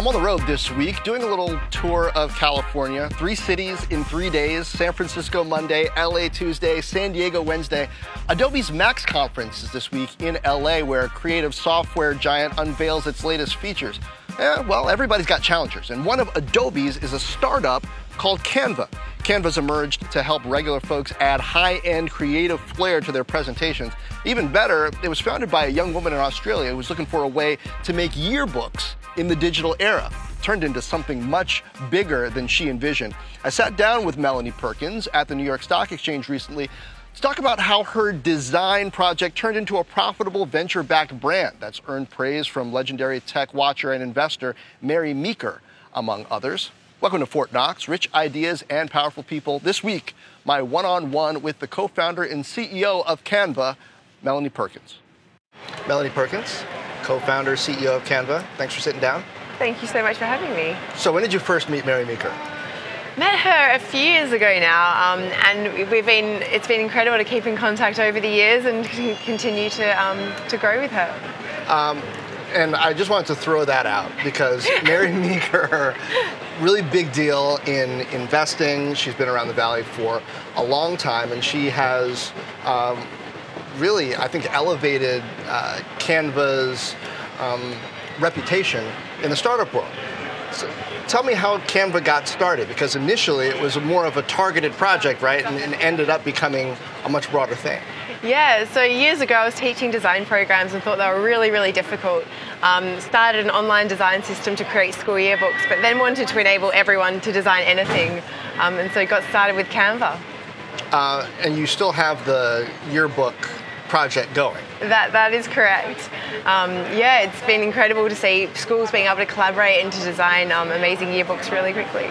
I'm on the road this week doing a little tour of California. Three cities in three days San Francisco Monday, LA Tuesday, San Diego Wednesday. Adobe's Max Conference is this week in LA, where creative software giant unveils its latest features. Eh, well, everybody's got challengers, and one of Adobe's is a startup called Canva. Canva's emerged to help regular folks add high end creative flair to their presentations. Even better, it was founded by a young woman in Australia who was looking for a way to make yearbooks in the digital era. Turned into something much bigger than she envisioned. I sat down with Melanie Perkins at the New York Stock Exchange recently to talk about how her design project turned into a profitable venture backed brand that's earned praise from legendary tech watcher and investor Mary Meeker, among others. Welcome to Fortt Knox, rich ideas and powerful people. This week, my one on one with the co founder and CEO of Canva, Melanie Perkins. Melanie Perkins, co founder, CEO of Canva. Thanks for sitting down. Thank you so much for having me. So, when did you first meet Mary Meeker? Met her a few years ago now, um, and we've been. It's been incredible to keep in contact over the years and continue to um, to grow with her. Um, and I just wanted to throw that out because Mary Meeker, really big deal in investing. She's been around the valley for a long time, and she has um, really, I think, elevated uh, Canva's um, reputation in the startup world. So tell me how Canva got started, because initially it was more of a targeted project, right, and, and ended up becoming a much broader thing. Yeah, so years ago I was teaching design programs and thought they were really, really difficult. Um, started an online design system to create school yearbooks, but then wanted to enable everyone to design anything, um, and so got started with Canva. Uh, and you still have the yearbook project going. That that is correct. Um, yeah, it's been incredible to see schools being able to collaborate and to design um, amazing yearbooks really quickly.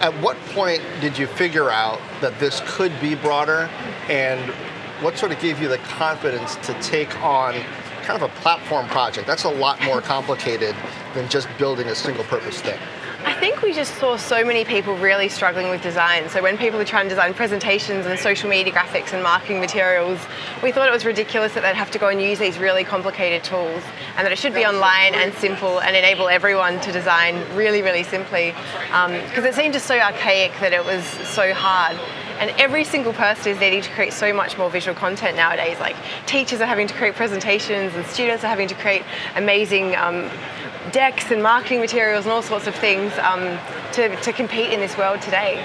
At what point did you figure out that this could be broader, and what sort of gave you the confidence to take on kind of a platform project? That's a lot more complicated than just building a single purpose thing. I think we just saw so many people really struggling with design. So when people were trying to design presentations and social media graphics and marketing materials, we thought it was ridiculous that they'd have to go and use these really complicated tools and that it should be online and simple and enable everyone to design really, really simply. Because um, it seemed just so archaic that it was so hard. And every single person is needing to create so much more visual content nowadays. Like teachers are having to create presentations, and students are having to create amazing um, decks and marketing materials and all sorts of things um, to, to compete in this world today.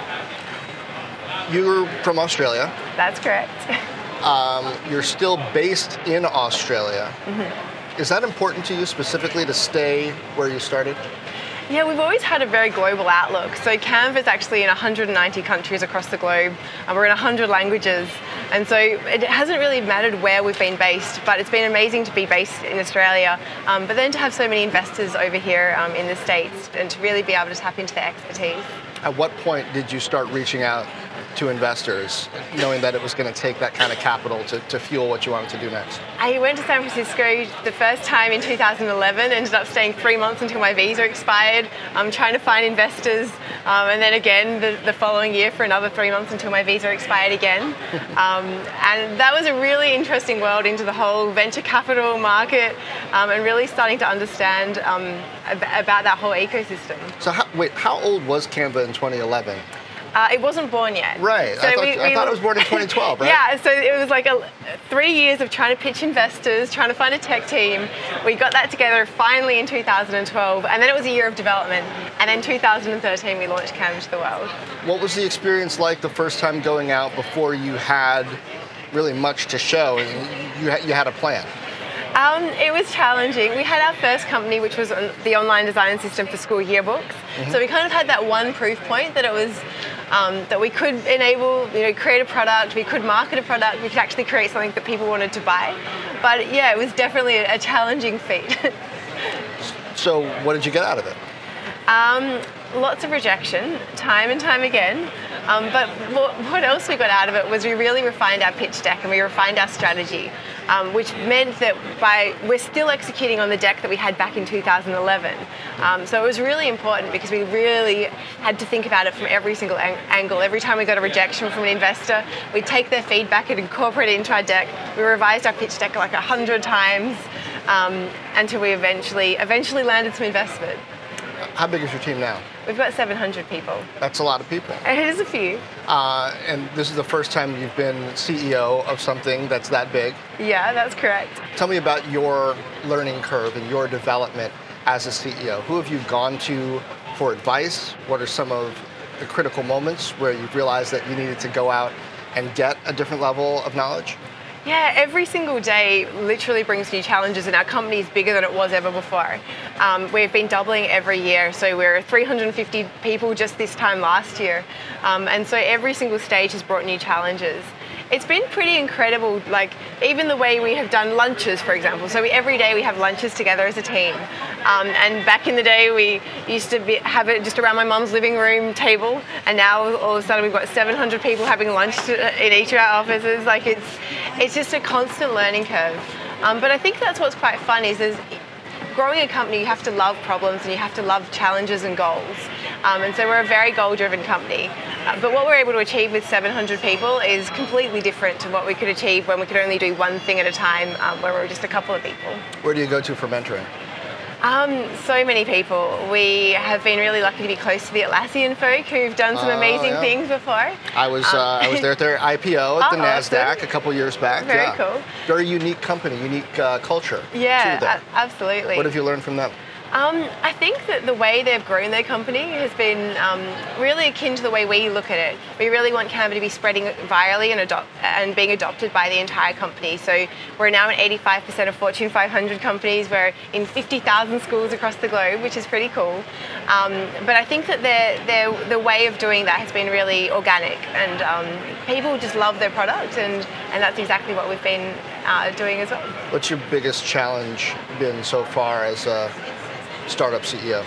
You're from Australia. That's correct. Um, you're still based in Australia. Mm-hmm. Is that important to you specifically to stay where you started? Yeah, we've always had a very global outlook. So Canva is actually in 190 countries across the globe, and we're in 100 languages. And so it hasn't really mattered where we've been based, but it's been amazing to be based in Australia, um, but then to have so many investors over here um, in the States and to really be able to tap into their expertise. At what point did you start reaching out to investors, knowing that it was going to take that kind of capital to, to fuel what you wanted to do next? I went to San Francisco the first time in 2011, ended up staying three months until my visa expired. I'm trying to find investors, um, and then again the, the, following year for another three months until my visa expired again. Um, and that was a really interesting world into the whole venture capital market um, and really starting to understand um, about that whole ecosystem. So, how, wait, how old was Canva in 2011? Uh, it wasn't born yet. Right. So I, thought, we, we, I thought it was born in 2012, right? yeah. So it was like a, three years of trying to pitch investors, trying to find a tech team. We got that together finally in 2012, and then it was a year of development. And then 2013, we launched Canva to the world. What was the experience like the first time going out before you had really much to show and you, you had a plan? Um, it was challenging. We had our first company, which was the online design system for school yearbooks. Mm-hmm. So we kind of had that one proof point that it was um, that we could enable, you know, create a product, we could market a product, we could actually create something that people wanted to buy. But yeah, it was definitely a challenging feat. so what did you get out of it? Um, lots of rejection, time and time again. Um, but what else we got out of it was we really refined our pitch deck and we refined our strategy, um, which meant that by we're still executing on the deck that we had back in 2011. Um, so it was really important because we really had to think about it from every single ang- angle. Every time we got a rejection from an investor, we'd take their feedback and incorporate it into our deck. We revised our pitch deck like a hundred times um, until we eventually eventually landed some investment How big is your team now? We've got 700 people. That's a lot of people. It is a few. Uh, and this is the first time you've been CEO of something that's that big. Yeah, that's correct. Tell me about your learning curve and your development as a CEO. Who have you gone to for advice? What are some of the critical moments where you've realized that you needed to go out and get a different level of knowledge? Yeah, every single day literally brings new challenges, and our company is bigger than it was ever before. Um, we've been doubling every year, so we're 350 people just this time last year. Um, and so every single stage has brought new challenges it's been pretty incredible. Like even the way we have done lunches, for example. So we, every day we have lunches together as a team. Um, and back in the day, we used to be, have it just around my mum's living room table, and now all of a sudden we've got 700 people having lunch to, in each of our offices. Like it's it's just a constant learning curve. Um, but I think that's what's quite fun is there's growing a company, you have to love problems and you have to love challenges and goals. Um, and so we're a very goal driven company. Uh, but what we're able to achieve with 700 people is completely different to what we could achieve when we could only do one thing at a time, um, where we're just a couple of people. Where do you go to for mentoring? Um, so many people. We have been really lucky to be close to the Atlassian folk who've done some uh, amazing yeah. things before. I was um, uh, I was there at their IPO at the oh, Nasdaq awesome. a couple years back. Very yeah. cool. Very unique company, unique uh, culture. Yeah, absolutely. What have you learned from them? Um, I think that the way they've grown their company has been um, really akin to the way we look at it. We really want Canva to be spreading virally and, adopt, and being adopted by the entire company. So we're now in 85% of Fortune 500 companies. We're in 50,000 schools across the globe, which is pretty cool. Um, but I think that their, the way of doing that has been really organic, and um, people just love their product, and, and that's exactly what we've been uh, doing as well. What's your biggest challenge been so far as a startup CEO?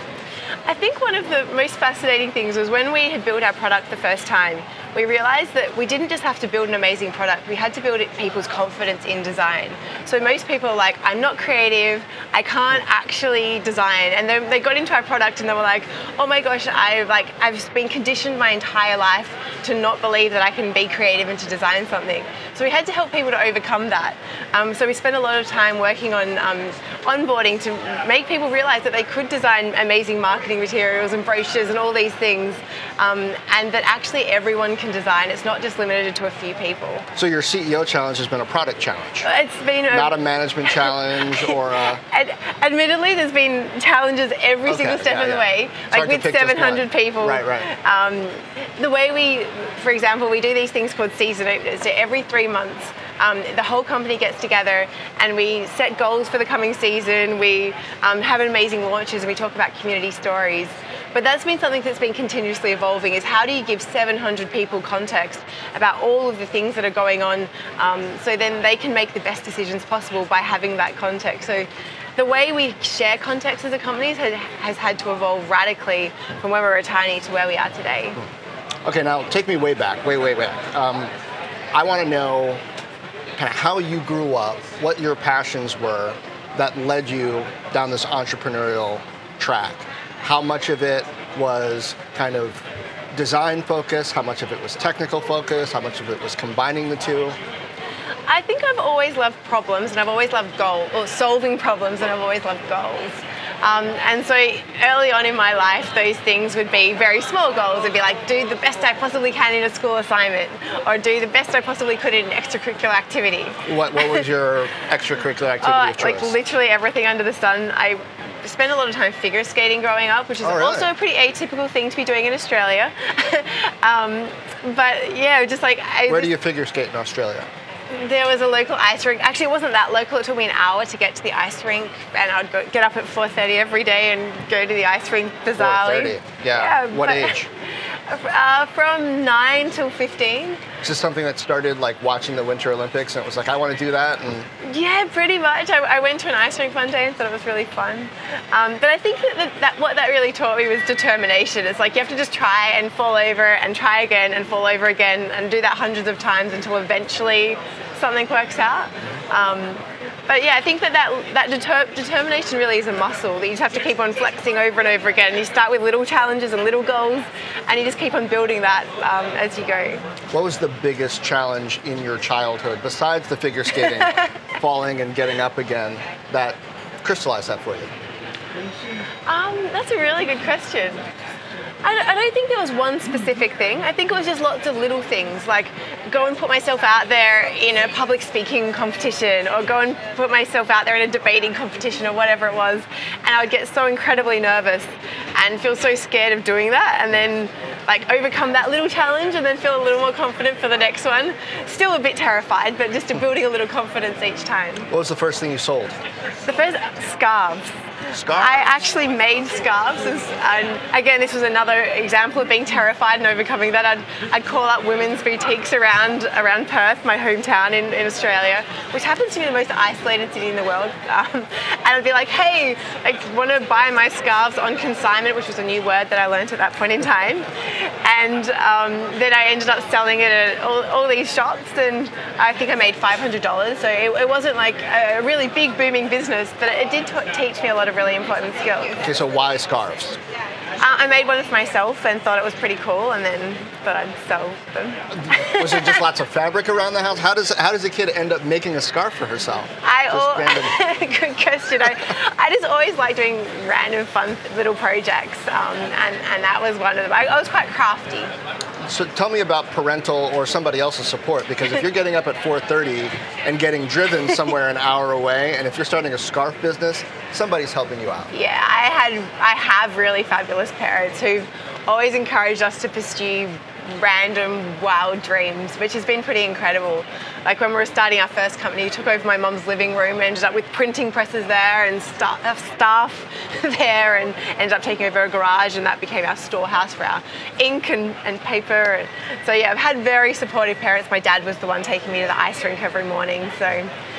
I think one of the most fascinating things was when we had built our product the first time, we realized that we didn't just have to build an amazing product, we had to build people's confidence in design. So most people are like, I'm not creative, I can't actually design. And then they got into our product and they were like, oh my gosh, I've like I've been conditioned my entire life to not believe that I can be creative and to design something. So we had to help people to overcome that. Um, so we spent a lot of time working on um, onboarding to make people realize that they could design amazing marketing materials and brochures and all these things, um, and that actually everyone can design. It's not just limited to a few people. So your CEO challenge has been a product challenge. It's been a, not a management challenge or. A... Ad- admittedly, there's been challenges every okay, single step yeah, of the yeah. way. It's like with 700 people. Right, right. Um, the way we, for example, we do these things called season openers. So every three months, um, the whole company gets together and we set goals for the coming season. We um, have amazing launches and we talk about community stories. But that's been something that's been continuously evolving is how do you give 700 people context about all of the things that are going on um, so then they can make the best decisions possible by having that context. So the way we share context as a company has, has had to evolve radically from when we were tiny to where we are today. Okay, now take me way back, way, way back. Um, I want to know kind of how you grew up, what your passions were that led you down this entrepreneurial track. How much of it was kind of design focus, how much of it was technical focus, how much of it was combining the two? I think I've always loved problems and I've always loved goals, or solving problems and I've always loved goals. Um, and so early on in my life, those things would be very small goals. It'd be like, do the best I possibly can in a school assignment, or do the best I possibly could in an extracurricular activity. What, what was your extracurricular activity uh, of? Like literally everything under the sun. I spent a lot of time figure skating growing up, which is oh, really? also a pretty atypical thing to be doing in Australia. um, but yeah, just like I where just, do you figure skate in Australia? There was a local ice rink. Actually, it wasn't that local. It took me an hour to get to the ice rink, and I'd go, get up at 4:30 every day and go to the ice rink bizarrely. 4:30. Yeah. yeah. What but, age? Uh, from nine till 15. Is this something that started like watching the Winter Olympics, and it was like I want to do that? And yeah, pretty much. I, I, went to an ice rink one day and thought it was really fun. Um, but I think that, that, that what that really taught me was determination. It's like you have to just try and fall over and try again and fall over again and do that hundreds of times until eventually something works out. Um, but yeah, I think that that, that deter- determination really is a muscle that you just have to keep on flexing over and over again. You start with little challenges and little goals, and you just keep on building that um, as you go. What was the biggest challenge in your childhood, besides the figure skating, falling and getting up again, that crystallized that for you? Um, that's a really good question. I don't, I don't think there was one specific thing. I think it was just lots of little things, like go and put myself out there in a public speaking competition, or go and put myself out there in a debating competition, or whatever it was. And I would get so incredibly nervous and feel so scared of doing that, and then like overcome that little challenge, and then feel a little more confident for the next one. Still a bit terrified, but just building a little confidence each time. What was the first thing you sold? The first scarves. Scarves. I actually made scarves, and again, this was another example of being terrified and overcoming that. I'd, I'd call up women's boutiques around around Perth, my hometown in, in Australia, which happens to be the most isolated city in the world. Um, and I'd be like, "Hey, I want to buy my scarves on consignment," which was a new word that I learned at that point in time. And um, then I ended up selling it at all, all, these shops, and I think I made $500. So it, it wasn't like a really big booming business, but it did t- teach me a lot of really important skills. Okay, so why scarves? Uh, I made one for myself and thought it was pretty cool, and then thought I'd sell them. was it just lots of fabric around the house? How does how does a kid end up making a scarf for herself? I oh, good question. I, I just always like doing random fun little projects, um, and and that was one of them. I, I was quite crafty. So tell me about parental or somebody else's support because if you're getting up at 4:30 and getting driven somewhere an hour away, and if you're starting a scarf business, somebody's helping you out. Yeah, I had I have really fabulous parents who've always encouraged us to pursue random wild dreams, which has been pretty incredible. Like when we were starting our first company, took over my mum's living room, ended up with printing presses there and uh, staff there, and ended up taking over a garage, and that became our storehouse for our ink and, and paper. So yeah, I've had very supportive parents. My dad was the one taking me to the ice rink every morning, so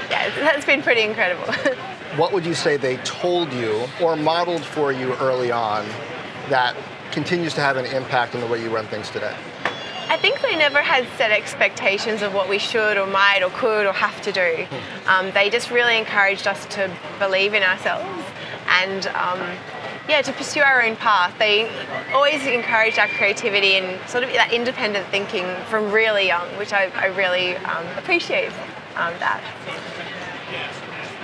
yeah, that's been pretty incredible. what would you say they told you or modeled for you early on that continues to have an impact on the way you run things today? I think they never had set expectations of what we should or might or could or have to do. Um, they just really encouraged us to believe in ourselves and um, yeah, to pursue our own path. They always encouraged our creativity and sort of that independent thinking from really young, which I, I really um, appreciate um, that.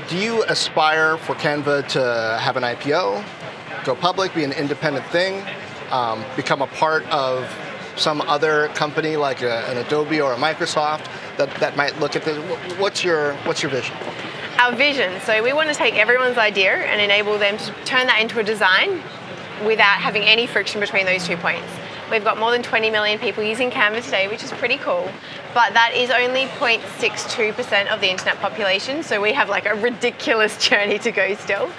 Do you aspire for Canva to have an IPO, go public, be an independent thing, um, become a part of some other company like a, an Adobe or a Microsoft that, that might look at this? What's your, what's your vision? Our vision. So we want to take everyone's idea and enable them to turn that into a design without having any friction between those two points. We've got more than 20 million people using Canva today, which is pretty cool. But that is only 0.62% of the internet population, so we have like a ridiculous journey to go still.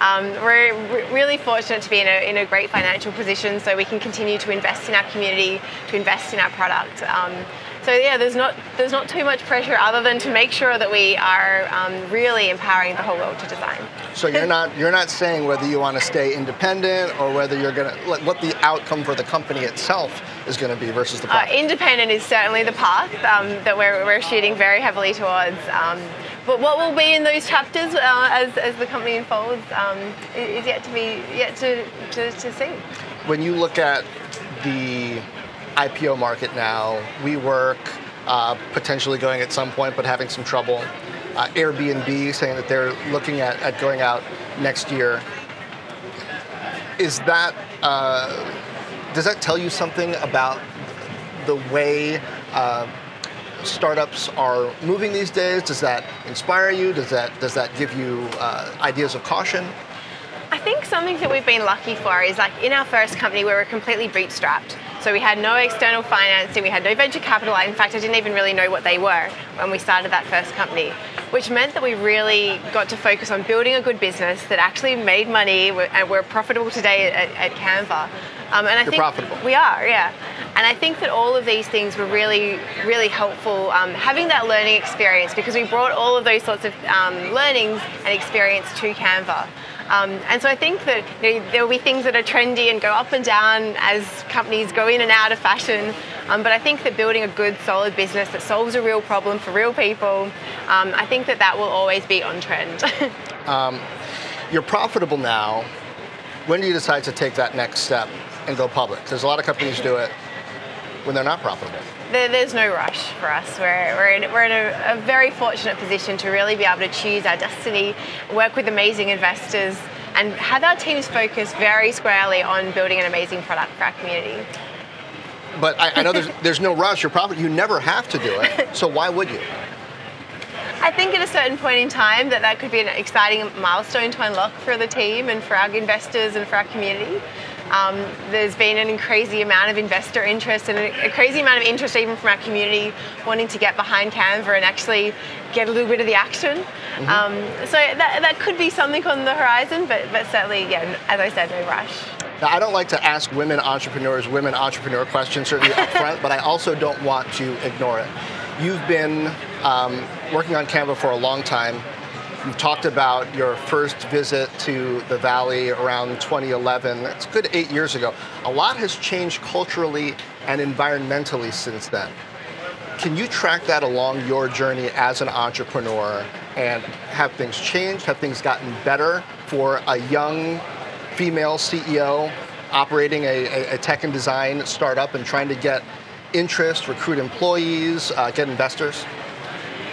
Um, we're really fortunate to be in a, in a great financial position, so we can continue to invest in our community, to invest in our product. Um, so yeah, there's not there's not too much pressure other than to make sure that we are um, really empowering the whole world to design. So you're not you're not saying whether you want to stay independent or whether you're gonna what the outcome for the company itself is going to be versus the. Uh, independent is certainly the path um, that we're we're shooting very heavily towards. Um, but what will be in those chapters uh, as, as the company unfolds um, is yet to be yet to, to, to see. When you look at the IPO market now. WeWork uh, potentially going at some point, but having some trouble. Uh, Airbnb saying that they're looking at, at going out next year. Is that uh, does that tell you something about the way uh, startups are moving these days? Does that inspire you? Does that does that give you uh, ideas of caution? I think something that we've been lucky for is like in our first company we were completely bootstrapped. So we had no external financing, we had no venture capital. In fact, I didn't even really know what they were when we started that first company, which meant that we really got to focus on building a good business that actually made money and we're profitable today at, at Canva. Um, and I You're think profitable. we are, yeah. And I think that all of these things were really, really helpful um, having that learning experience because we brought all of those sorts of um, learnings and experience to Canva. Um, and so I think that you know, there will be things that are trendy and go up and down as companies go in and out of fashion. Um, but I think that building a good, solid business that solves a real problem for real people, um, I think that that will always be on trend. Um, you're profitable now. When do you decide to take that next step and go public? There's a lot of companies do it when they're not profitable there, there's no rush for us. We're, we're in, we're in a, a, very fortunate position to really be able to choose our destiny, work with amazing investors, and have our teams focus very squarely on building an amazing product for our community. But I, I know there's, there's no rush. You're probably you never have to do it. So why would you? I think at a certain point in time that that could be an exciting milestone to unlock for the team and for our investors and for our community. Um, there's been an crazy amount of investor interest and a, crazy amount of interest even from our community wanting to get behind Canva and actually get a little bit of the action. Mm-hmm. Um, so that, that could be something on the horizon, but, but certainly, yeah, as I said, no rush. Now, I don't like to ask women entrepreneurs women entrepreneur questions, certainly up front, but I also don't want to ignore it. You've been um, working on Canva for a long time. You've talked about your first visit to the Valley around 2011. It's good eight years ago. A lot has changed culturally and environmentally since then. Can you track that along your journey as an entrepreneur and have things changed? Have things gotten better for a young female CEO operating a, a tech and design startup and trying to get interest, recruit employees, uh, get investors?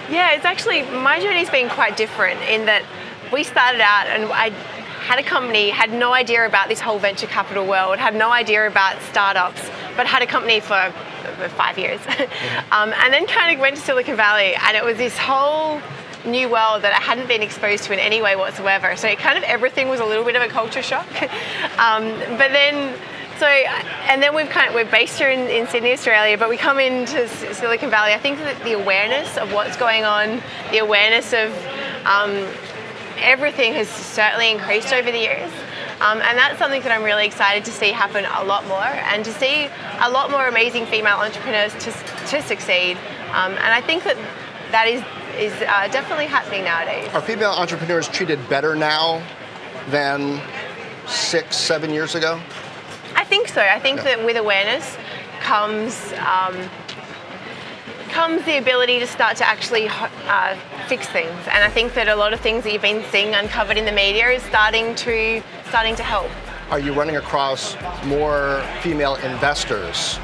Yeah, it's actually, my journey's been quite different in that we started out and I had a company, had no idea about this whole venture capital world, had no idea about startups, but had a company for, for five years. Um, and then kind of went to Silicon Valley and it was this whole new world that I hadn't been exposed to in any way whatsoever. So it kind of everything was a little bit of a culture shock. um, but then so, and then we've kind of, we're based here in, in, Sydney, Australia, but we come into Silicon Valley. I think that the awareness of what's going on, the awareness of um, everything has certainly increased over the years. Um, and that's something that I'm really excited to see happen a lot more and to see a lot more amazing female entrepreneurs to, to succeed. Um, and I think that that is, is uh, definitely happening nowadays. Are female entrepreneurs treated better now than six, seven years ago? I think so. I think yeah. that with awareness comes um, comes the ability to start to actually uh, fix things, and I think that a lot of things that you've been seeing uncovered in the media is starting to starting to help. Are you running across more female investors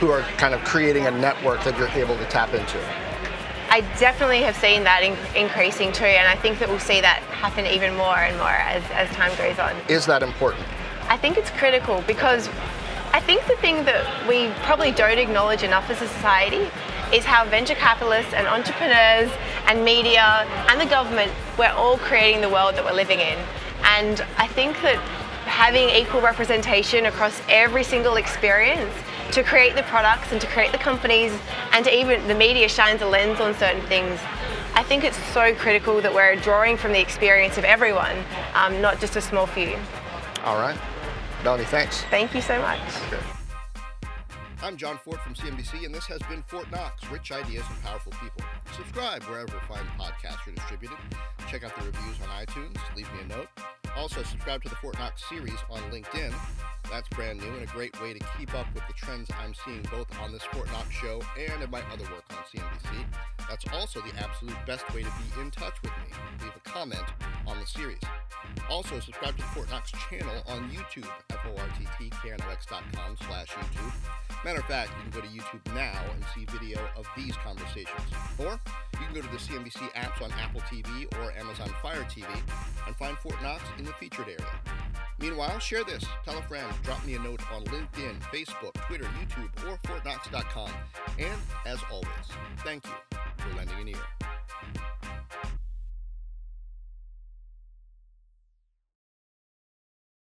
who are kind of creating a network that you're able to tap into? I definitely have seen that in- increasing too, and I think that we'll see that happen even more and more as, as time goes on. Is that important? I think it's critical because I think the thing that we probably don't acknowledge enough as a society is how venture capitalists and entrepreneurs and media and the government, we're all creating the world that we're living in. And I think that having equal representation across every single experience to create the products and to create the companies and to even the media shines a lens on certain things. I think it's so critical that we're drawing from the experience of everyone, um, not just a small few. All right. Melanie, thanks. Thank you so much. Okay. I'm Jon Fortt from CNBC, and this has been Fortt Knox Rich Ideas and Powerful People. Subscribe wherever fine podcasts are distributed. Check out the reviews on iTunes. Leave me a note. Also, subscribe to the Fortt Knox series on LinkedIn. That's brand new and a great way to keep up with the trends I'm seeing both on this Fortt Knox show and in my other work on CNBC. That's also the absolute best way to be in touch with me. Leave a comment on the series. Also, subscribe to the Fortt Knox channel on YouTube, F-O-R-T-T-K-N-O-X.com slash YouTube. Matter of fact, you can go to YouTube now and see video of these conversations. Or you can go to the CNBC apps on Apple TV or Amazon Fire TV and find Fortt Knox in the featured area. Meanwhile, share this, tell a friend, drop me a note on LinkedIn, Facebook, Twitter, YouTube, or ForttKnox.com. And as always, thank you for lending an ear.